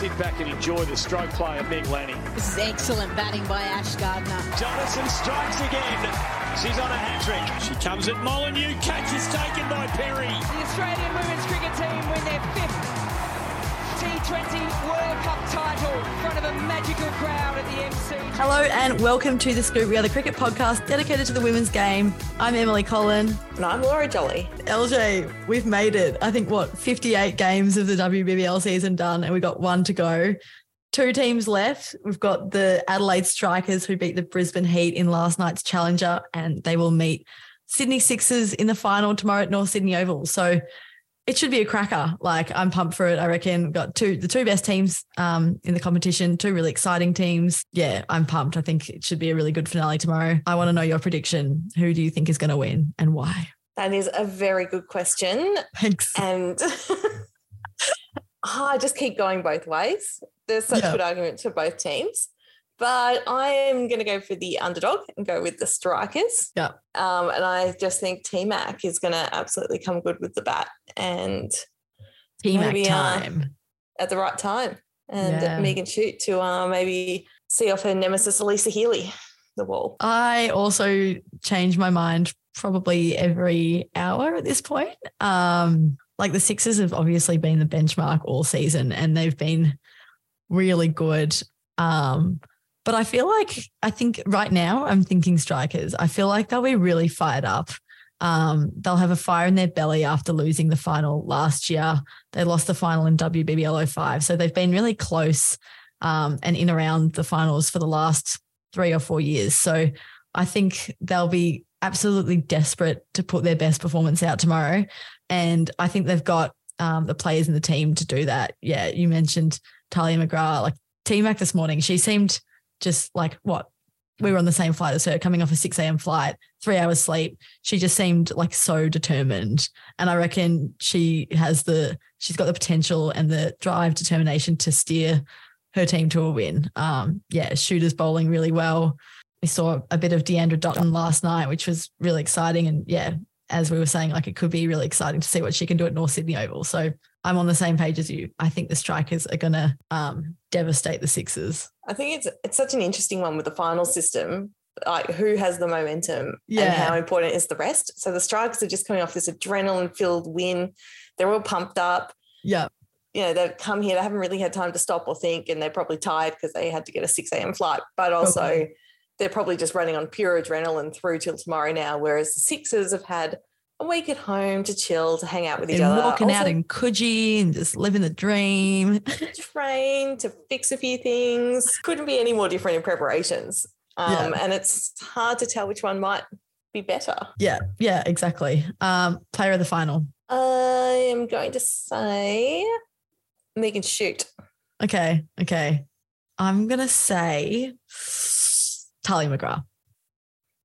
Sit back and enjoy the stroke play of Meg Lanning. This is excellent batting by Ash Gardner. Jonassen strikes again. She's on a hat trick. She comes at Molineux. Catch is taken by Perry. The Australian women's cricket team win their fifth T20 World Cup title in front of a magical crowd at the MC. Hello and welcome to the Scoop. We are the cricket podcast dedicated to the women's game. I'm Emily Collin. And I'm Laura Jolly. LJ, we've made it. I think what 58 games of the WBBL season done, and we've got one to go. Two teams left. We've got the Adelaide Strikers who beat the Brisbane Heat in last night's Challenger, and they will meet Sydney Sixers in the final tomorrow at North Sydney Oval. So it should be a cracker. Like I'm pumped for it. I reckon We've got two the two best teams um, in the competition, two really exciting teams. Yeah, I'm pumped. I think it should be a really good finale tomorrow. I want to know your prediction. Who do you think is going to win and why? That is a very good question. Thanks. And I just keep going both ways. There's such Yeah. good arguments for both teams. But I am going to go for the underdog and go with the strikers. Yeah. Um, and I just think T Mac is going to absolutely come good with the bat and Team maybe, uh, at the right time. And Yeah. Megan Schutt to uh, maybe see off her nemesis, Alyssa Healy, the wall. I also change my mind probably every hour at this point. Um, like the Sixers have obviously been the benchmark all season and they've been really good. Um, but I feel like I think right now I'm thinking strikers. I feel like they'll be really fired up. Um, they'll have a fire in their belly after losing the final last year. They lost the final in WBBL 05. So they've been really close um, and in around the finals for the last three or four years. So I think they'll be absolutely desperate to put their best performance out tomorrow. And I think they've got um, the players in the team to do that. Yeah, you mentioned Tahlia McGrath, like T Mac this morning. She seemed just like what we were on the same flight as her, coming off a 6 a.m. flight, three hours sleep. She just seemed like so determined. And I reckon she has the, she's got the potential and the drive, determination to steer her team to a win. Um, yeah, shooters bowling really well. We saw a bit of Deandra Dottin last night, which was really exciting. And yeah, as we were saying, like it could be really exciting to see what she can do at North Sydney Oval. So I'm on the same page as you. I think the strikers are going to um, devastate the Sixers. I think it's it's such an interesting one with the final system. Like who has the momentum Yeah. and how important is the rest? So the strikers are just coming off this adrenaline filled win. They're all pumped up. Yeah. You know, they've come here, they haven't really had time to stop or think, and they're probably tired because they had to get a 6 a.m. flight. But also Probably. they're probably just running on pure adrenaline through till tomorrow now. Whereas the Sixers have had a week at home to chill, to hang out with each They're other. walking out in Coogee and just living the dream. train to fix a few things. Couldn't be any more different in preparations. Um, Yeah. And it's hard to tell which one might be better. yeah, yeah, exactly. Um, player of the final. I am going to say Megan Schutt. Okay, okay. I'm gonna say Tahlia McGrath.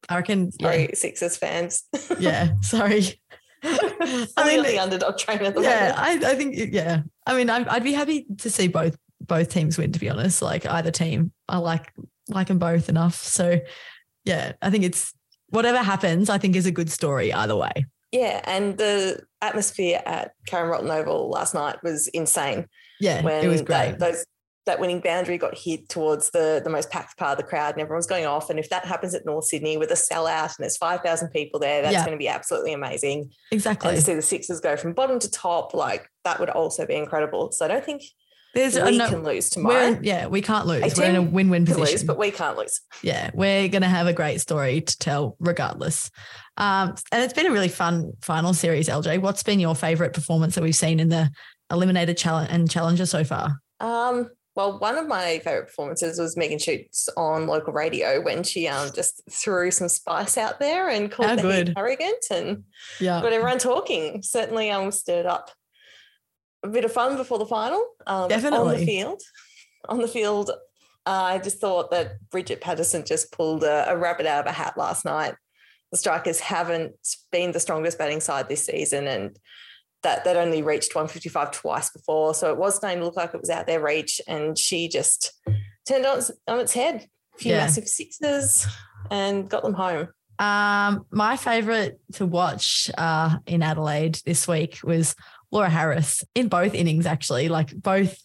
I reckon. Yeah, Sorry, Sixers fans. yeah. Sorry. I mean, the underdog train at the yeah, moment. I, I think yeah. I mean, I'd, I'd be happy to see both both teams win. To be honest, like either team, I like like them both enough. So yeah, I think it's whatever happens. I think is a good story either way. Yeah, and the atmosphere at Karen Rolton Oval last night was insane. Yeah, when it was great. That, those that winning boundary got hit towards the the most packed part of the crowd, and everyone's going off. And if that happens at North Sydney with a sellout and there's five thousand people there, that's Yeah. going to be absolutely amazing. exactly. And to see the Sixers go from bottom to top, like that would also be incredible. So I don't think There's we no, can lose tomorrow. yeah, we can't lose. We're in a win-win position. lose, but we can't lose. yeah, we're going to have a great story to tell regardless. Um, and it's been a really fun final series, LJ. What's been your favorite performance that we've seen in the Eliminator challenge and Challenger so far? Um, well, one of my favorite performances was Megan Schutt's on local radio when she um just threw some spice out there and called How the good. Arrogant and Yeah. got everyone talking. Certainly, um, stirred up a bit of fun before the final. Um, on the field. On the field, I just thought that Bridget Patterson just pulled a, a rabbit out of a hat last night. The Strikers haven't been the strongest batting side this season, and that that only reached 155 twice before. So it was starting to look like it was out their reach, and she just turned on its, on its head. A few Yeah. massive sixes and got them home. Um, my favorite to watch uh, in Adelaide this week was Laura Harris in both innings, actually. Like both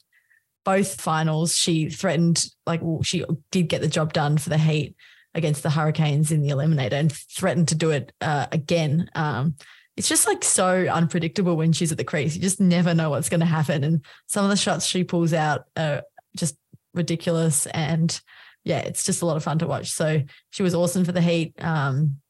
both finals, she threatened, like well, she did get the job done for the Heat against the Hurricanes in the Eliminator, and threatened to do it uh, again. Um, it's just like so unpredictable when she's at the crease. You just never know what's going to happen, and some of the shots she pulls out are just ridiculous. And yeah, it's just a lot of fun to watch. So she was awesome for the Heat. Um,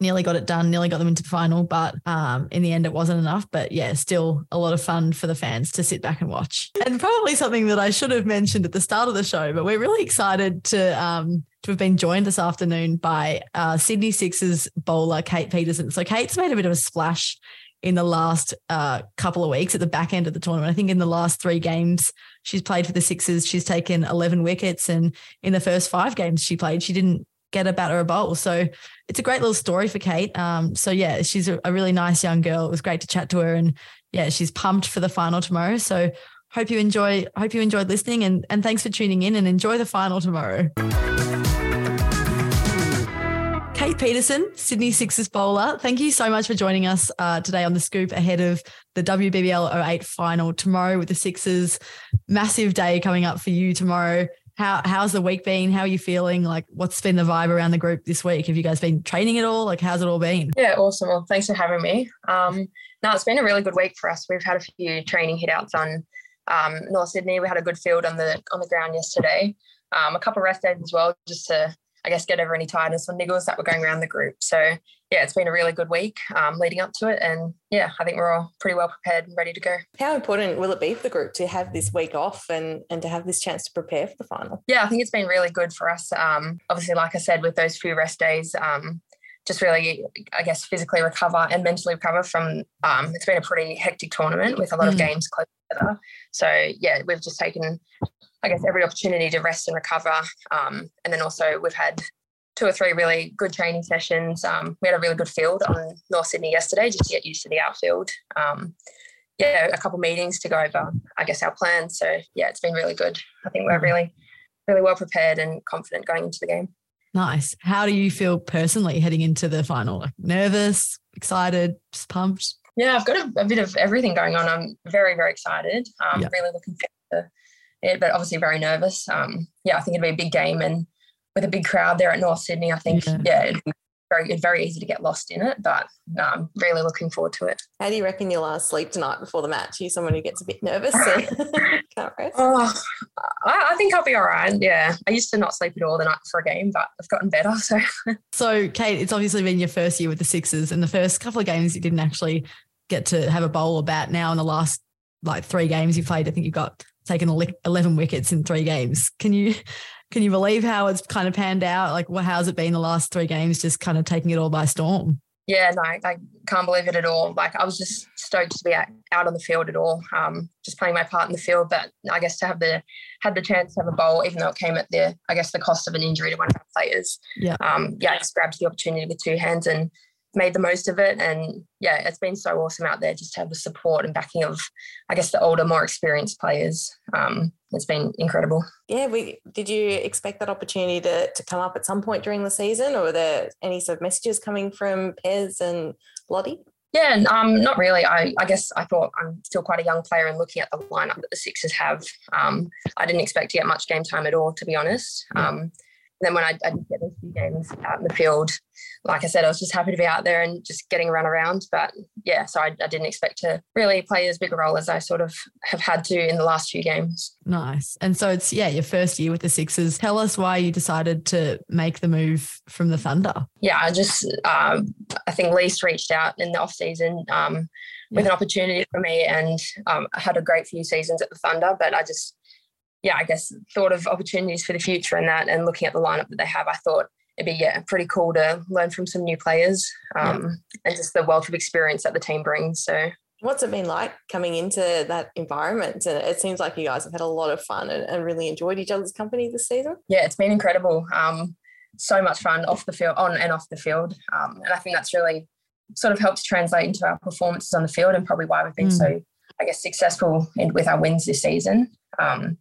nearly got it done, nearly got them into the final, but um, in the end, it wasn't enough. But yeah, still a lot of fun for the fans to sit back and watch. And probably something that I should have mentioned at the start of the show, but we're really excited to um, to have been joined this afternoon by uh, Sydney Sixers bowler Kate Peterson. So Kate's made a bit of a splash in the last uh, couple of weeks at the back end of the tournament. I think in the last three games she's played for the Sixers, she's taken 11 wickets, and in the first five games she played, she didn't get a bat or a bowl. So it's a great little story for Kate. Um, so yeah, she's a, a really nice young girl. It was great to chat to her, and yeah, she's pumped for the final tomorrow. So hope you enjoy. Hope you enjoyed listening, and and thanks for tuning in. And enjoy the final tomorrow. Kate Peterson, Sydney Sixers bowler. Thank you so much for joining us uh, today on the scoop ahead of the WBBL 08 final tomorrow with the Sixers. Massive day coming up for you tomorrow. How how's the week been? How are you feeling? Like, what's been the vibe around the group this week? Have you guys been training at all? Like, how's it all been? Yeah, awesome. Well, thanks for having me. Um, no, it's been a really good week for us. We've had a few training hitouts on um, North Sydney. We had a good field on the on the ground yesterday. Um, a couple rest days as well, just to I guess, get over any tiredness or niggles that were going around the group. So yeah, it's been a really good week um, leading up to it. And yeah, I think we're all pretty well prepared and ready to go. How important will it be for the group to have this week off and, and to have this chance to prepare for the final? Yeah, I think it's been really good for us. Um, obviously, like I said, with those few rest days, um, just really, I guess, physically recover and mentally recover from. Um, it's been a pretty hectic tournament with a lot mm. of games close together. So yeah, we've just taken, I guess, every opportunity to rest and recover. Um, and then also we've had two or three really good training sessions. Um, we had a really good field on North Sydney yesterday, just to get used to the outfield. Um, yeah, a couple meetings to go over, I guess, our plans. So yeah, it's been really good. I think we're mm. really, really well prepared and confident going into the game. Nice. How do you feel personally heading into the final? Like nervous, excited, just pumped? Yeah, I've got a, a bit of everything going on. I'm very, very excited. I'm yeah. really looking forward to it, but obviously very nervous. Um, yeah, I think it'd be a big game and with a big crowd there at North Sydney, I think, yeah, yeah it'd be very very easy to get lost in it, but no, I'm really looking forward to it. How do you reckon you'll uh, sleep tonight before the match? Are you someone who gets a bit nervous can't rest? Oh, I, I, think I'll be all right. Yeah, I used to not sleep at all the night before a game, but I've gotten better. So, so Kate, it's obviously been your first year with the Sixers, and the first couple of games you didn't actually get to have a bowl or bat. Now in the last like three games you played, I think you've got taken 11 wickets in three games. Can you can you believe how it's kind of panned out? Like, well, how's it been the last three games, just kind of taking it all by storm? Yeah, no, I can't believe it at all. Like, I was just stoked to be out, out on the field at all, um, just playing my part in the field. But I guess to have the had the chance to have a bowl, even though it came at the, I guess, the cost of an injury to one of our players. Yeah, um, yeah, I just grabbed the opportunity with two hands and made the most of it. And yeah, it's been so awesome out there just to have the support and backing of, I guess, the older, more experienced players. Um, it's been incredible. Yeah, we did you expect that opportunity to, to come up at some point during the season, or were there any sort of messages coming from Pez and Lottie? Yeah, um, not really. I, I guess I thought I'm still quite a young player and looking at the lineup that the Sixers have, um, I didn't expect to get much game time at all, to be honest. Um, then when I, I did get those few games out in the field, like I said, I was just happy to be out there and just getting run around. But yeah, so I, I, didn't expect to really play as big a role as I sort of have had to in the last few games. Nice. And so it's, yeah, your first year with the Sixers. Tell us why you decided to make the move from the Thunder. Yeah, I just, um, I think Least reached out in the off season. Um, with an opportunity for me and um, I had a great few seasons at the Thunder, but I just yeah, I guess thought of opportunities for the future and that, and looking at the lineup that they have, I thought it'd be yeah pretty cool to learn from some new players um, yeah. and just the wealth of experience that the team brings. So. What's it been like coming into that environment? And it seems like you guys have had a lot of fun and, and really enjoyed each other's company this season. Yeah, it's been incredible. Um, so much fun off the field, on and off the field, um, and I think that's really sort of helped to translate into our performances on the field, and probably why we've been mm. so, I guess, successful in, with our wins this season. Um,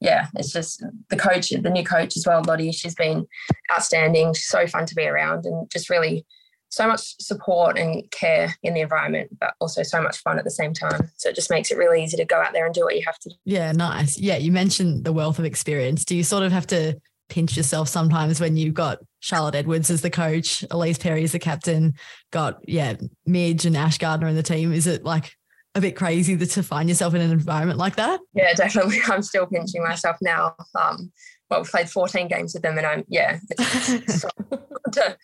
yeah, it's just the coach, the new coach as well, Lottie. She's been outstanding. She's so fun to be around and just really so much support and care in the environment, but also so much fun at the same time. So it just makes it really easy to go out there and do what you have to. Yeah, nice. Yeah, you mentioned the wealth of experience. Do you sort of have to pinch yourself sometimes when you've got Charlotte Edwards as the coach, Ellyse Perry as the captain, got yeah, Midge and Ash Gardner in the team? Is it like a bit crazy to find yourself in an environment like that? Yeah, definitely. I'm still pinching myself now. Um, well, we've played 14 games with them, and I'm yeah, so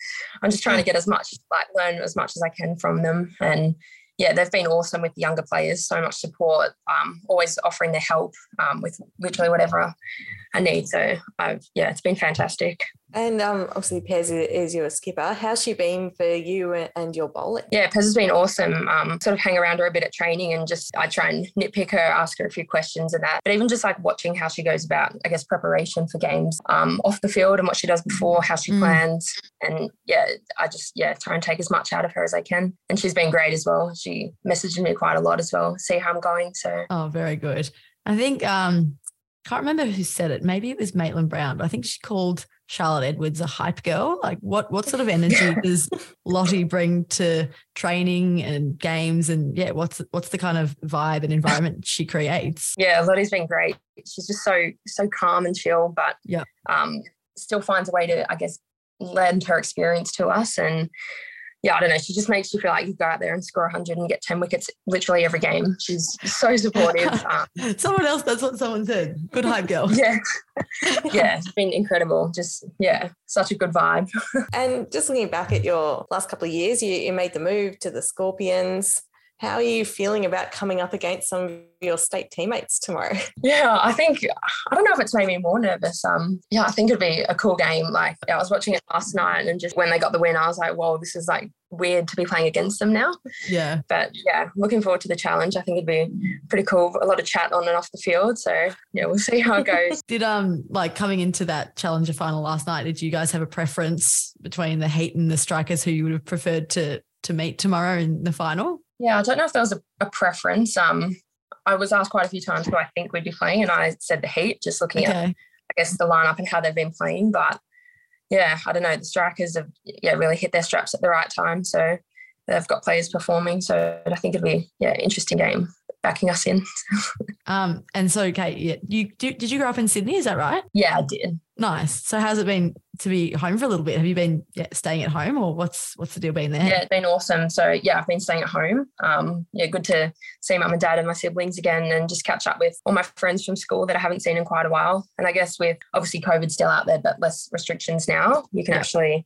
I'm just trying to get as much like learn as much as I can from them, and yeah, they've been awesome with the younger players. So much support, um, always offering their help um, with literally whatever I need. So I've yeah, it's been fantastic. And um, obviously, Pez is your skipper. How's she been for you and your bowling? Yeah, Pez has been awesome. Um, sort of hang around her a bit at training and just I try and nitpick her, ask her a few questions and that. But even just like watching how she goes about, I guess, preparation for games um, off the field and what she does before, how she mm. plans. And yeah, I just, yeah, try and take as much out of her as I can. And she's been great as well. She messaged me quite a lot as well, see how I'm going. So, oh, very good. I think, um, can't remember who said it. Maybe it was Maitlan Brown, but I think she called Charlotte Edwards a hype girl? Like what what sort of energy does Lottie bring to training and games and yeah, what's what's the kind of vibe and environment she creates? Yeah, Lottie's been great. She's just so so calm and chill, but yeah, um, still finds a way to I guess lend her experience to us and yeah, I don't know. She just makes you feel like you go out there and score 100 and get 10 wickets literally every game. She's so supportive. Um, someone else, that's what someone said. Good hype girl. Yeah. yeah, it's been incredible. Just, yeah, such a good vibe. and just looking back at your last couple of years, you, you made the move to the Scorpions. How are you feeling about coming up against some of your state teammates tomorrow? Yeah, I think I don't know if it's made me more nervous. Um, yeah, I think it'd be a cool game. Like yeah, I was watching it last night, and just when they got the win, I was like, "Whoa, this is like weird to be playing against them now." Yeah, but yeah, looking forward to the challenge. I think it'd be pretty cool. A lot of chat on and off the field, so yeah, we'll see how it goes. did um like coming into that challenger final last night? Did you guys have a preference between the Heat and the Strikers who you would have preferred to to meet tomorrow in the final? Yeah, I don't know if there was a, a, preference. Um, I was asked quite a few times who I think we'd be playing, and I said the Heat, just looking okay. at, I guess, the lineup and how they've been playing. But yeah, I don't know. The strikers have yeah really hit their straps at the right time, so they've got players performing. So I think it'd be yeah interesting game backing us in. um, and so Kate, yeah, you did you grow up in Sydney? Is that right? Yeah, I did. Nice. So how's it been to be home for a little bit? Have you been yeah, staying at home or what's what's the deal been there? Yeah, it's been awesome. So yeah, I've been staying at home. Um, yeah, good to see mum and dad and my siblings again and just catch up with all my friends from school that I haven't seen in quite a while. And I guess with obviously COVID still out there, but less restrictions now, you can yeah. actually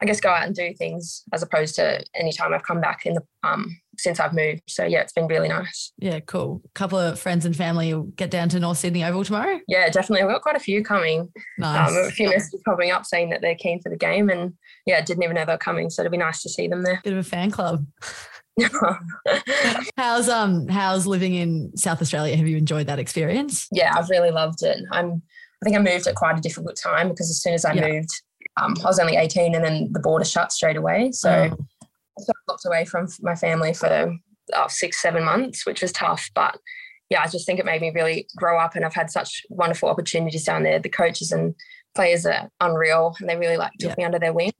I guess go out and do things as opposed to any time I've come back in the um since I've moved. So yeah, it's been really nice. Yeah, cool. A couple of friends and family will get down to North Sydney Oval tomorrow. Yeah, definitely. We've got quite a few coming. Nice. Um, a few messages popping up saying that they're keen for the game, and yeah, didn't even know they were coming. So it'll be nice to see them there. Bit of a fan club. how's um how's living in South Australia? Have you enjoyed that experience? Yeah, I've really loved it. I'm I think I moved at quite a difficult time because as soon as I yeah. moved, um, I was only 18 and then the border shut straight away. So oh. I sort of locked away from my family for uh, six, seven months, which was tough. But yeah, I just think it made me really grow up and I've had such wonderful opportunities down there. The coaches and players are unreal and they really like took yeah. me under their wing.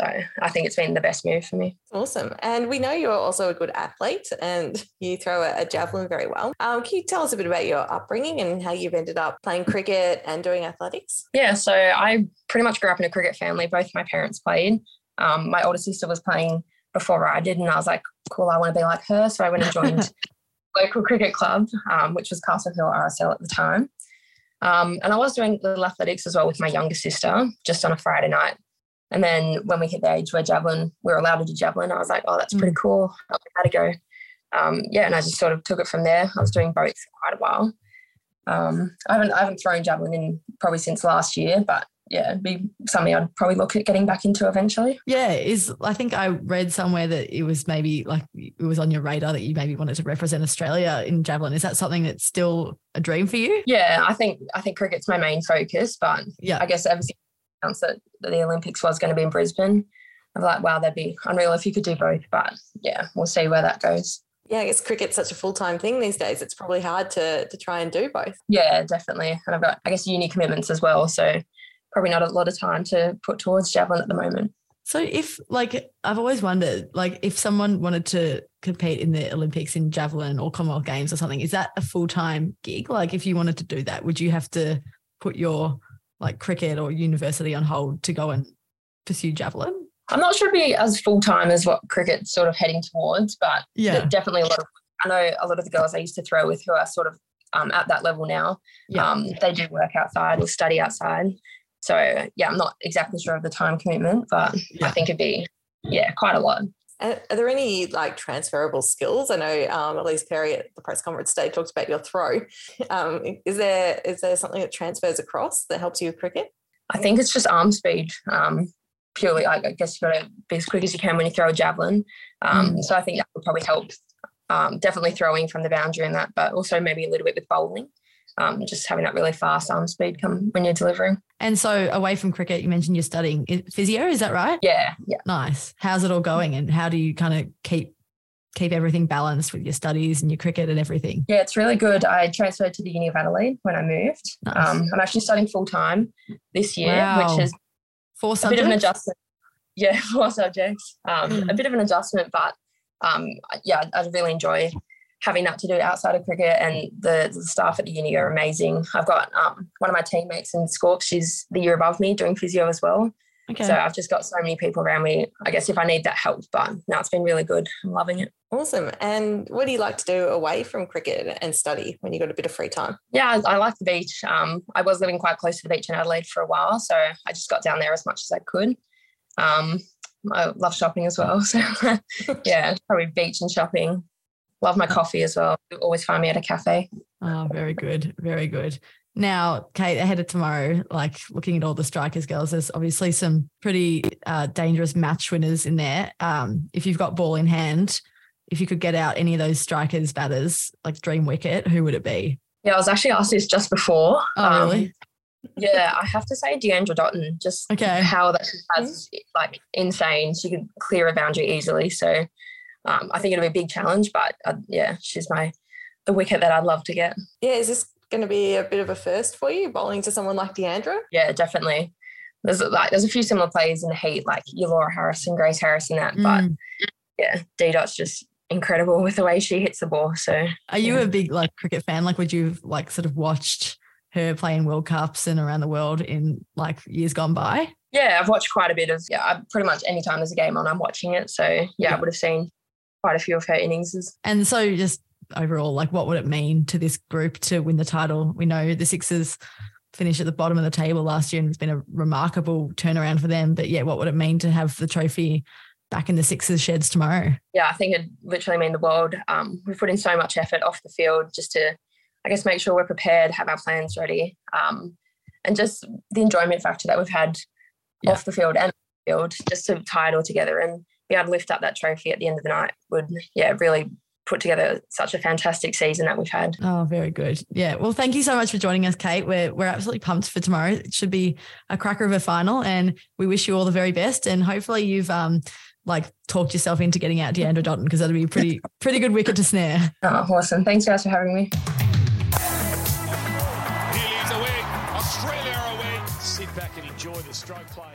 So I think it's been the best move for me. Awesome. And we know you're also a good athlete and you throw a, a javelin very well. Um, can you tell us a bit about your upbringing and how you've ended up playing cricket and doing athletics? Yeah, so I pretty much grew up in a cricket family. Both my parents played. Um, my older sister was playing before I did, and I was like, cool, I want to be like her. So I went and joined local cricket club, um, which was Castle Hill RSL at the time. Um, and I was doing little athletics as well with my younger sister, just on a Friday night. And then when we hit the age where javelin, we are allowed to do javelin, I was like, oh, that's pretty mm. cool. I had to go. Um, yeah, and I just sort of took it from there. I was doing both for quite a while. Um, I haven't I haven't thrown javelin in probably since last year, but yeah, it'd be something I'd probably look at getting back into eventually. Yeah, is I think I read somewhere that it was maybe like it was on your radar that you maybe wanted to represent Australia in javelin. Is that something that's still a dream for you? Yeah, I think I think cricket's my main focus, but yeah, I guess ever since announced that the Olympics was going to be in Brisbane. I'm like, wow, that'd be unreal if you could do both. But yeah, we'll see where that goes. Yeah, I guess cricket's such a full time thing these days. It's probably hard to to try and do both. Yeah, definitely. And I've got, I guess, uni commitments as well. So probably not a lot of time to put towards javelin at the moment. So if like I've always wondered, like if someone wanted to compete in the Olympics in javelin or Commonwealth Games or something, is that a full time gig? Like if you wanted to do that, would you have to put your like cricket or university on hold to go and pursue javelin? I'm not sure it'd be as full time as what cricket's sort of heading towards, but yeah, definitely a lot of. I know a lot of the girls I used to throw with who are sort of um, at that level now. Yeah. Um, they do work outside or study outside. So yeah, I'm not exactly sure of the time commitment, but yeah. I think it'd be yeah quite a lot. Are there any like transferable skills? I know um, Ellyse Perry at the press conference today talked about your throw. Um, is there is there something that transfers across that helps you with cricket? I think it's just arm speed. Um, purely, I guess you've got to be as quick as you can when you throw a javelin. Um, mm. So I think that would probably help. Um, definitely throwing from the boundary and that, but also maybe a little bit with bowling um, just having that really fast arm speed come when you're delivering. And so, away from cricket, you mentioned you're studying physio. Is that right? Yeah, yeah. Nice. How's it all going, and how do you kind of keep keep everything balanced with your studies and your cricket and everything? Yeah, it's really good. I transferred to the Uni of Adelaide when I moved. Nice. Um, I'm actually studying full time this year, wow. which is four subjects? a bit of an adjustment. Yeah, four subjects. Um, mm. A bit of an adjustment, but um, yeah, I really enjoy having that to do outside of cricket and the, the staff at the uni are amazing. I've got um, one of my teammates in Scorp, she's the year above me doing physio as well. Okay. So I've just got so many people around me. I guess if I need that help, but now it's been really good. I'm loving it. Awesome. And what do you like to do away from cricket and study when you've got a bit of free time? Yeah, I, I like the beach. Um, I was living quite close to the beach in Adelaide for a while, so I just got down there as much as I could. Um, I love shopping as well, so yeah, probably beach and shopping. Love my coffee as well. You always find me at a cafe. Oh, very good. Very good. Now, Kate, ahead of tomorrow, like looking at all the strikers girls, there's obviously some pretty uh, dangerous match winners in there. Um, if you've got ball in hand, if you could get out any of those strikers batters, like dream wicket, who would it be? Yeah, I was actually asked this just before. Oh, Um, really? Yeah, I have to say Deandra Dottin. Just Okay. how that she has like insane. She could clear a boundary easily. So um, I think it'll be a big challenge. But uh, yeah, she's my the wicket that I'd love to get. Yeah, is this going to be a bit of a first for you, bowling to someone like Deandra? Yeah, definitely. There's like there's a few similar players in the heat, like your Laura Harris and Grace Harris and that. But Mm. yeah, D Dot's just incredible with the way she hits the ball. So Are you yeah. a big like cricket fan? Like, would you like sort of watched her play in World Cups and around the world in like years gone by? Yeah, I've watched quite a bit of yeah. I, pretty much any time there's a game on, I'm watching it. So yeah, Yeah. I would have seen quite a few of her innings. And so, just overall, like, what would it mean to this group to win the title? We know the Sixers finished at the bottom of the table last year, and it's been a remarkable turnaround for them. But yeah, what would it mean to have the trophy back in the Sixers sheds tomorrow? Yeah, I think it literally mean the world. Um, we've put in so much effort off the field just to, I guess, make sure we're prepared, have our plans ready, um, and just the enjoyment factor that we've had Yeah. off the field and the field, just to tie it all together and be able to lift up that trophy at the end of the night would, yeah, really put together such a fantastic season that we've had. Oh, very good. Yeah. Well, thank you so much for joining us, Kate. We're we're absolutely pumped for tomorrow. It should be a cracker of a final, and we wish you all the very best. And hopefully, you've um like talked yourself into getting out Deandra Dottin because that'll be a pretty pretty good wicket to snare. Oh, awesome. Thanks guys for having me. He leads away. Australia away. Sit back and enjoy the stroke play